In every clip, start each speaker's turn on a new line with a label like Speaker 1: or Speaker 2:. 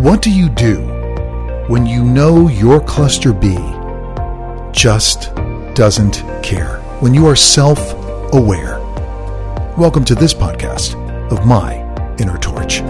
Speaker 1: What do you do when you know your cluster B just doesn't care? When you are self aware? Welcome to this podcast of My Inner Torch.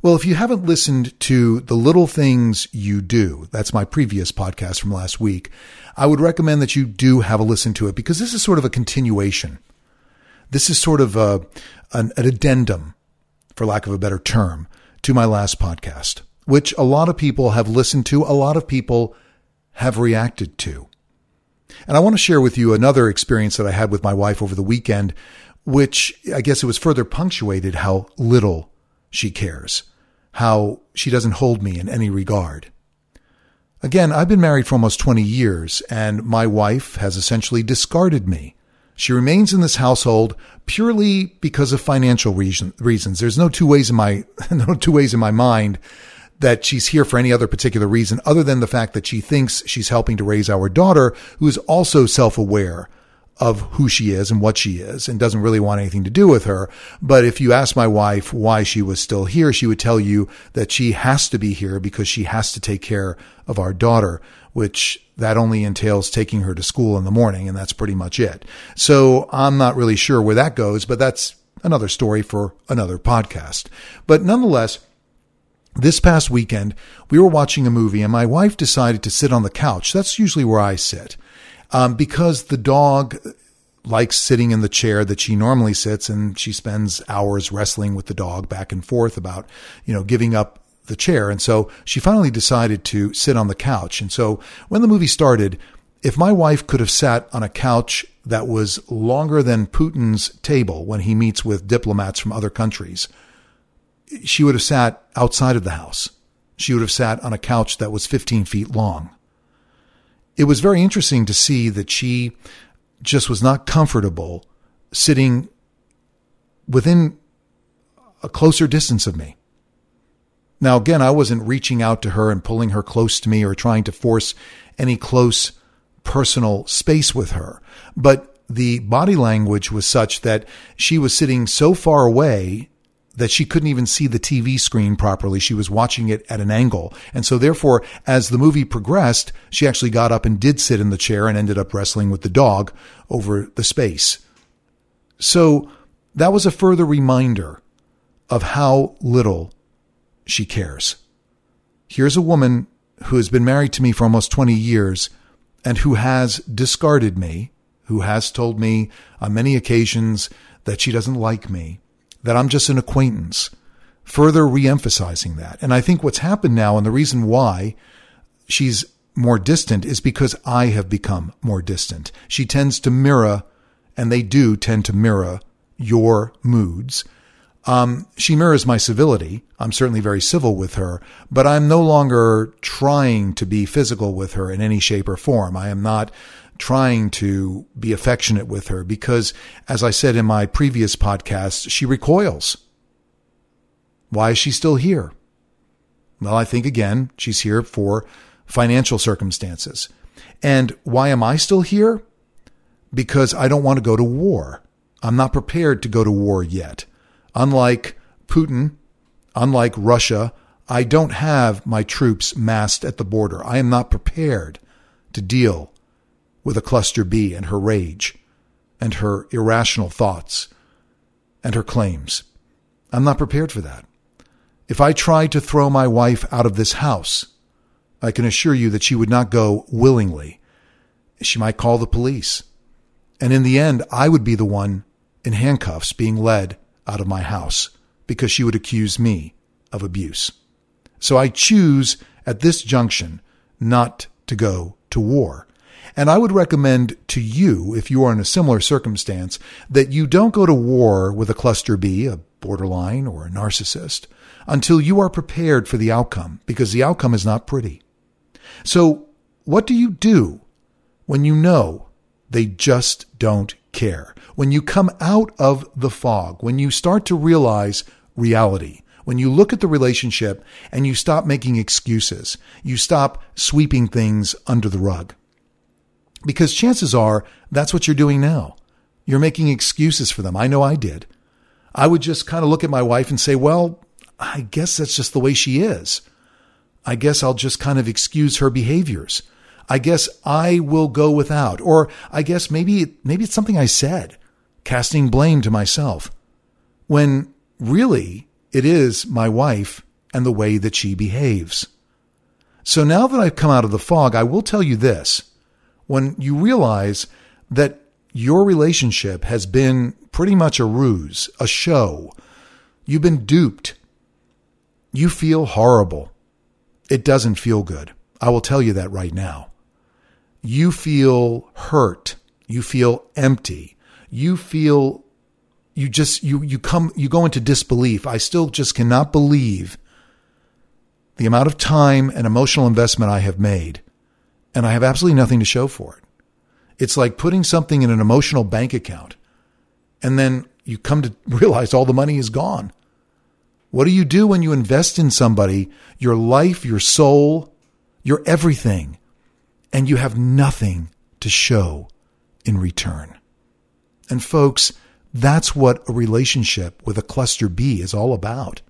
Speaker 1: Well, if you haven't listened to The Little Things You Do, that's my previous podcast from last week, I would recommend that you do have a listen to it because this is sort of a continuation. This is sort of a, an, an addendum, for lack of a better term, to my last podcast, which a lot of people have listened to, a lot of people have reacted to. And I want to share with you another experience that I had with my wife over the weekend, which I guess it was further punctuated how little she cares how she doesn't hold me in any regard. Again, I've been married for almost 20 years, and my wife has essentially discarded me. She remains in this household purely because of financial reason, reasons. There's no two ways in my no two ways in my mind that she's here for any other particular reason other than the fact that she thinks she's helping to raise our daughter, who is also self-aware of who she is and what she is and doesn't really want anything to do with her. But if you ask my wife why she was still here, she would tell you that she has to be here because she has to take care of our daughter, which that only entails taking her to school in the morning. And that's pretty much it. So I'm not really sure where that goes, but that's another story for another podcast. But nonetheless, this past weekend, we were watching a movie and my wife decided to sit on the couch. That's usually where I sit um, because the dog likes sitting in the chair that she normally sits and she spends hours wrestling with the dog back and forth about, you know, giving up the chair. And so she finally decided to sit on the couch. And so when the movie started, if my wife could have sat on a couch that was longer than Putin's table when he meets with diplomats from other countries, she would have sat outside of the house. She would have sat on a couch that was 15 feet long it was very interesting to see that she just was not comfortable sitting within a closer distance of me. Now, again, I wasn't reaching out to her and pulling her close to me or trying to force any close personal space with her, but the body language was such that she was sitting so far away that she couldn't even see the TV screen properly. She was watching it at an angle. And so therefore, as the movie progressed, she actually got up and did sit in the chair and ended up wrestling with the dog over the space. So that was a further reminder of how little she cares. Here's a woman who has been married to me for almost 20 years and who has discarded me, who has told me on many occasions that she doesn't like me, that I'm just an acquaintance, further reemphasizing that. And I think what's happened now and the reason why she's more distant is because I have become more distant. She tends to mirror, and they do tend to mirror your moods. Um, she mirrors my civility. I'm certainly very civil with her, but I'm no longer trying to be physical with her in any shape or form. I am not trying to be affectionate with her because, as I said in my previous podcast, she recoils. Why is she still here? Well, I think again, she's here for financial circumstances. And why am I still here? Because I don't want to go to war. I'm not prepared to go to war yet. Unlike Putin, unlike Russia, I don't have my troops massed at the border. I am not prepared to deal with a cluster B and her rage and her irrational thoughts and her claims. I'm not prepared for that. If I tried to throw my wife out of this house, I can assure you that she would not go willingly. She might call the police. And in the end, I would be the one in handcuffs being led out of my house because she would accuse me of abuse. So I choose at this junction not to go to war. And I would recommend to you, if you are in a similar circumstance, that you don't go to war with a cluster B, a borderline, or a narcissist until you are prepared for the outcome, because the outcome is not pretty. So, what do you do when you know they just don't care? When you come out of the fog, when you start to realize reality, when you look at the relationship and you stop making excuses, you stop sweeping things under the rug because chances are that's what you're doing now. You're making excuses for them. I know I did. I would just kind of look at my wife and say, well, I guess that's just the way she is. I guess I'll just kind of excuse her behaviors. I guess I will go without. Or I guess maybe, maybe it's something I said, casting blame to myself. When really it is my wife and the way that she behaves. So now that I've come out of the fog, I will tell you this. When you realize that your relationship has been pretty much a ruse, a show, you've been duped, you feel horrible. It doesn't feel good. I will tell you that right now. You feel hurt. You feel empty. You feel you just you you come you go into disbelief. I still just cannot believe the amount of time and emotional investment I have made and I have absolutely nothing to show for it. It's like putting something in an emotional bank account and then you come to realize all the money is gone. What do you do when you invest in somebody, your life, your soul, your everything, and you have nothing to show in return? And folks, that's what a relationship with a cluster B is all about.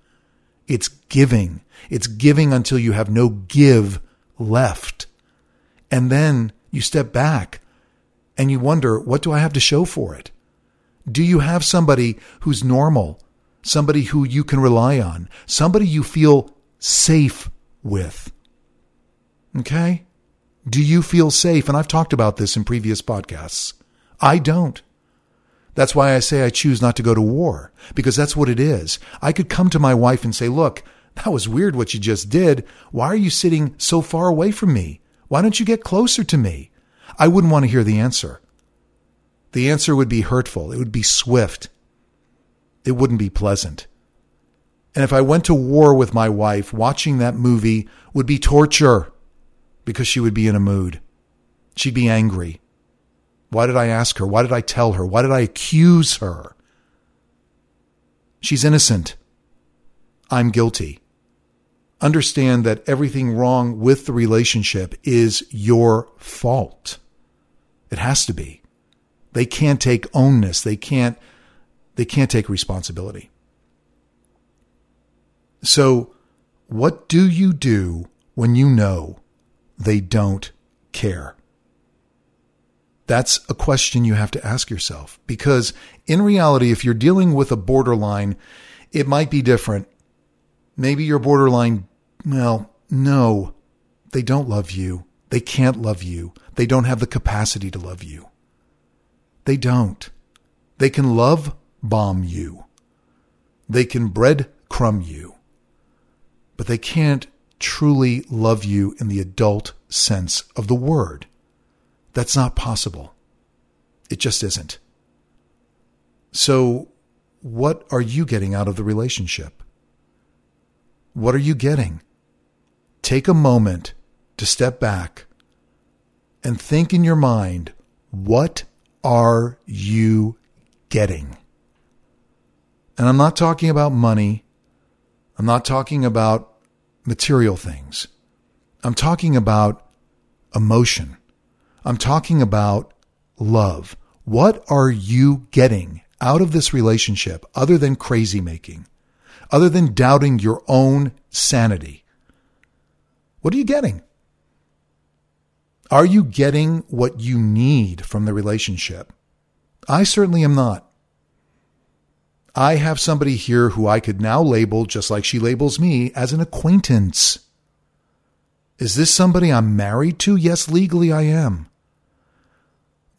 Speaker 1: It's giving. It's giving until you have no give left. And then you step back and you wonder, what do I have to show for it? Do you have somebody who's normal, somebody who you can rely on, somebody you feel safe with? Okay? Do you feel safe? And I've talked about this in previous podcasts. I don't. That's why I say I choose not to go to war, because that's what it is. I could come to my wife and say, look, that was weird what you just did. Why are you sitting so far away from me? Why don't you get closer to me? I wouldn't want to hear the answer. The answer would be hurtful. It would be swift. It wouldn't be pleasant. And if I went to war with my wife, watching that movie would be torture because she would be in a mood. She'd be angry. Why did I ask her? Why did I tell her? Why did I accuse her? She's innocent. I'm guilty. Understand that everything wrong with the relationship is your fault. It has to be. They can't take ownness. They can't, they can't take responsibility. So what do you do when you know they don't care? That's a question you have to ask yourself because in reality, if you're dealing with a borderline, it might be different. Maybe your borderline, well, no, they don't love you. They can't love you. They don't have the capacity to love you. They don't. They can love bomb you. They can breadcrumb you. But they can't truly love you in the adult sense of the word. That's not possible. It just isn't. So, what are you getting out of the relationship? What are you getting? Take a moment to step back and think in your mind what are you getting? And I'm not talking about money. I'm not talking about material things. I'm talking about emotion. I'm talking about love. What are you getting out of this relationship other than crazy making, other than doubting your own sanity? What are you getting? Are you getting what you need from the relationship? I certainly am not. I have somebody here who I could now label, just like she labels me, as an acquaintance. Is this somebody I'm married to? Yes, legally I am.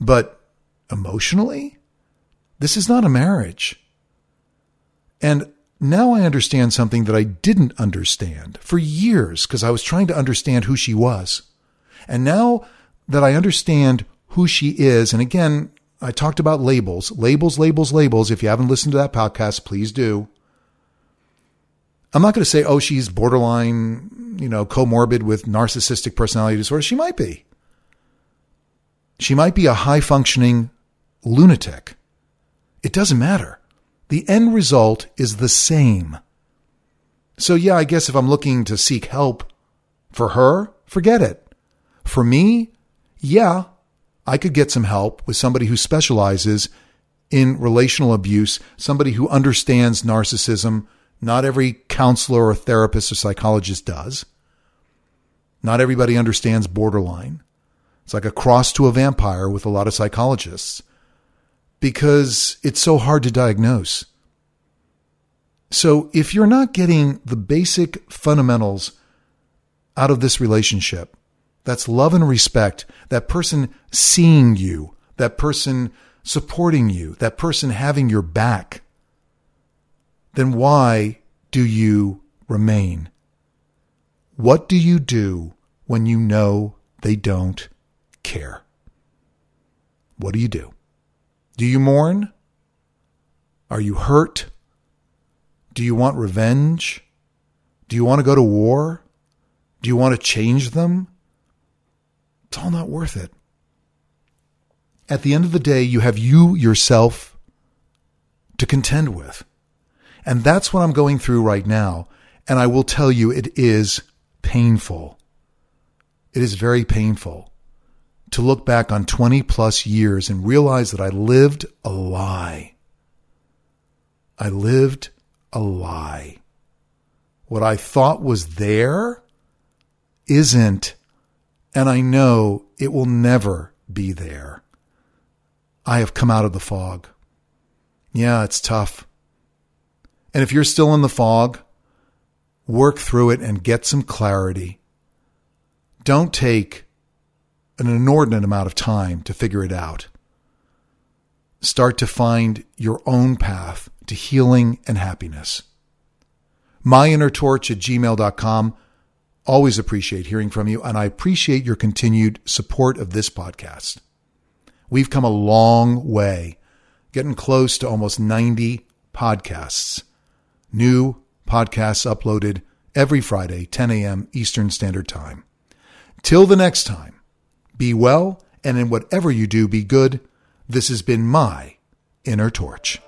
Speaker 1: But emotionally, this is not a marriage. And now I understand something that I didn't understand for years because I was trying to understand who she was. And now that I understand who she is, and again, I talked about labels, labels, labels, labels. If you haven't listened to that podcast, please do. I'm not going to say, oh, she's borderline, you know, comorbid with narcissistic personality disorder. She might be. She might be a high functioning lunatic. It doesn't matter. The end result is the same. So, yeah, I guess if I'm looking to seek help for her, forget it. For me, yeah, I could get some help with somebody who specializes in relational abuse, somebody who understands narcissism. Not every counselor or therapist or psychologist does. Not everybody understands borderline. It's like a cross to a vampire with a lot of psychologists because it's so hard to diagnose. So if you're not getting the basic fundamentals out of this relationship, that's love and respect, that person seeing you, that person supporting you, that person having your back, then why do you remain? What do you do when you know they don't care? What do you do? Do you mourn? Are you hurt? Do you want revenge? Do you want to go to war? Do you want to change them? It's all not worth it. At the end of the day, you have you yourself to contend with. And that's what I'm going through right now. And I will tell you, it is painful. It is very painful to look back on 20 plus years and realize that I lived a lie. I lived a lie. What I thought was there isn't, and I know it will never be there. I have come out of the fog. Yeah, it's tough. And if you're still in the fog, work through it and get some clarity. Don't take an inordinate amount of time to figure it out. Start to find your own path to healing and happiness. MyInnerTorch at gmail.com. Always appreciate hearing from you, and I appreciate your continued support of this podcast. We've come a long way, getting close to almost 90 podcasts. New podcasts uploaded every Friday, 10 a.m. Eastern Standard Time. Till the next time, be well, and in whatever you do, be good. This has been my Inner Torch.